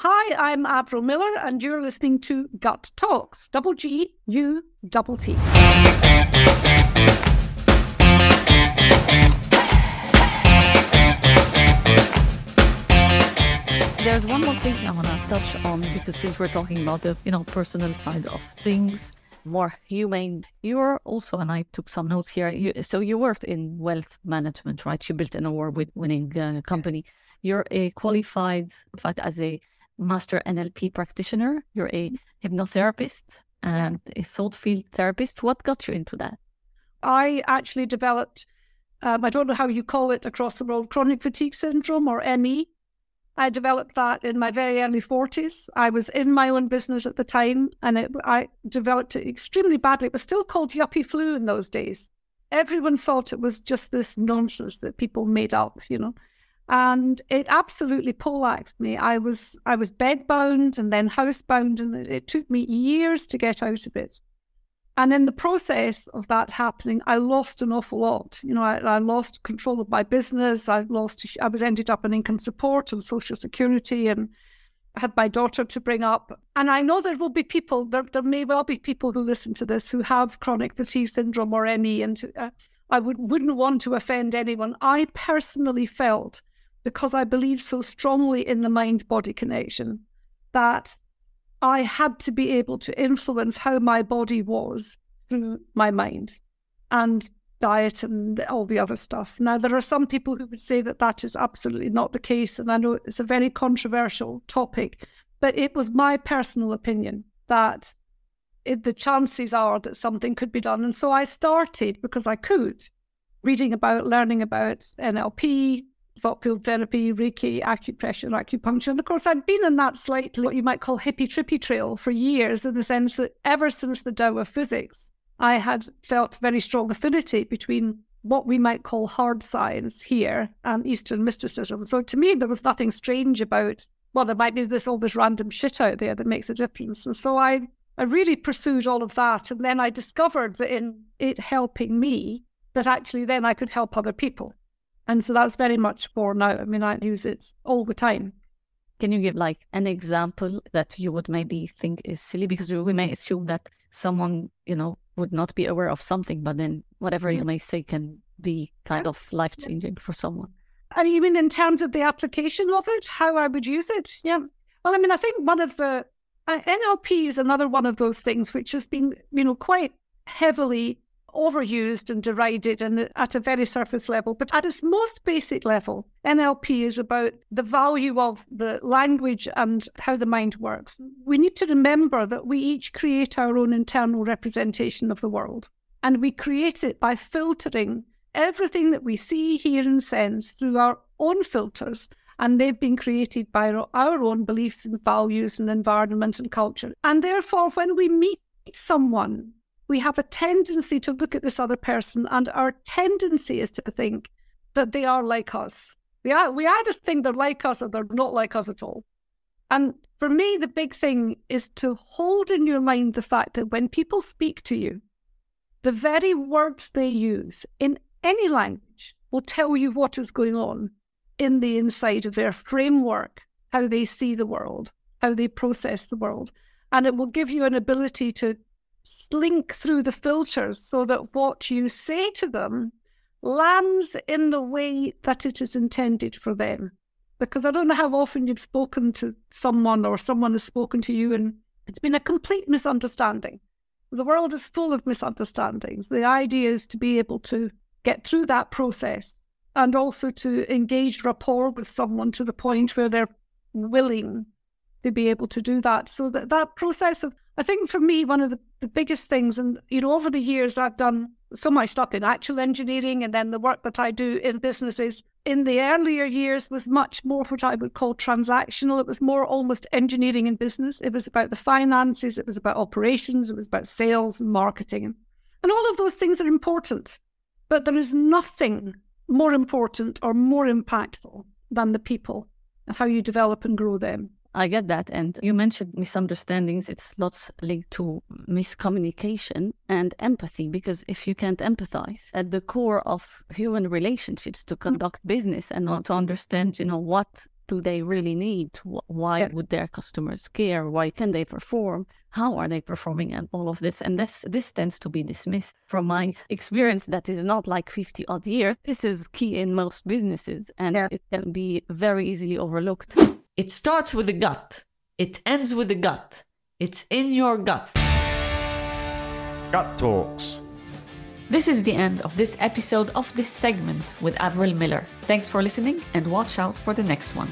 Hi, I'm Avril Millar, and you're listening to Gut Talks, double G U double T. There's one more thing I want to touch on because since we're talking about the you know personal side of things, more humane. You're also, and I took some notes here. You, so you worked in wealth management, right? You built an award-winning uh, company. You're a qualified, in fact, as a master NLP practitioner, you're a hypnotherapist and a thought field therapist. What got you into that? I actually developed, um, I don't know how you call it across the world, chronic fatigue syndrome or ME. I developed that in my very early 40s. I was in my own business at the time and it, I developed it extremely badly. It was still called yuppie flu in those days. Everyone thought it was just this nonsense that people made up, you know and it absolutely poleaxed me. I was I was bedbound and then housebound, and it took me years to get out of it. And in the process of that happening, I lost an awful lot. You know, I, I lost control of my business. I lost. I was ended up in income support and social security, and I had my daughter to bring up. And I know there will be people. There, there may well be people who listen to this who have chronic fatigue syndrome or ME, and uh, I would, wouldn't want to offend anyone. I personally felt because I believe so strongly in the mind body connection that I had to be able to influence how my body was through my mind and diet and all the other stuff. Now, there are some people who would say that that is absolutely not the case. And I know it's a very controversial topic, but it was my personal opinion that it, the chances are that something could be done. And so I started because I could reading about, learning about NLP, thought field therapy, Reiki, acupressure, acupuncture. And of course, I'd been in that slightly what you might call hippie trippy trail for years, in the sense that ever since the Tao of physics, I had felt very strong affinity between what we might call hard science here and Eastern mysticism. So to me, there was nothing strange about, well, there might be this all this random shit out there that makes a difference. And so I, I really pursued all of that. And then I discovered that in it helping me, that actually then I could help other people. And so that's very much for now. I mean, I use it all the time. Can you give like an example that you would maybe think is silly? Because we may assume that someone, you know, would not be aware of something, but then whatever you may say can be kind of life changing for someone. And you mean in terms of the application of it, how I would use it? Yeah. Well, I mean, I think one of the uh, NLP is another one of those things which has been, you know, quite heavily overused and derided and at a very surface level. But at its most basic level, NLP is about the value of the language and how the mind works. We need to remember that we each create our own internal representation of the world. And we create it by filtering everything that we see, hear, and sense through our own filters and they've been created by our own beliefs and values and environment and culture. And therefore, when we meet someone we have a tendency to look at this other person, and our tendency is to think that they are like us. We, we either think they're like us or they're not like us at all. And for me, the big thing is to hold in your mind the fact that when people speak to you, the very words they use in any language will tell you what is going on in the inside of their framework, how they see the world, how they process the world. And it will give you an ability to slink through the filters so that what you say to them lands in the way that it is intended for them. Because I don't know how often you've spoken to someone or someone has spoken to you and it's been a complete misunderstanding. The world is full of misunderstandings. The idea is to be able to get through that process and also to engage rapport with someone to the point where they're willing to be able to do that. So that, that process of I think for me, one of the, the biggest things, and you know, over the years, I've done so much stuff in actual engineering, and then the work that I do in businesses. In the earlier years, was much more what I would call transactional. It was more almost engineering in business. It was about the finances, it was about operations, it was about sales and marketing, and all of those things are important. But there is nothing more important or more impactful than the people and how you develop and grow them. I get that. And you mentioned misunderstandings. It's lots linked to miscommunication and empathy, because if you can't empathize at the core of human relationships to mm. conduct business and not to understand, you know, what do they really need? Why yeah. would their customers care? Why can they perform? How are they performing and all of this? And this this tends to be dismissed. From my experience, that is not like 50 odd years. This is key in most businesses and yeah. it can be very easily overlooked. It starts with the gut. It ends with the gut. It's in your gut. Gut Talks. This is the end of this episode of this segment with Avril Millar. Thanks for listening and watch out for the next one.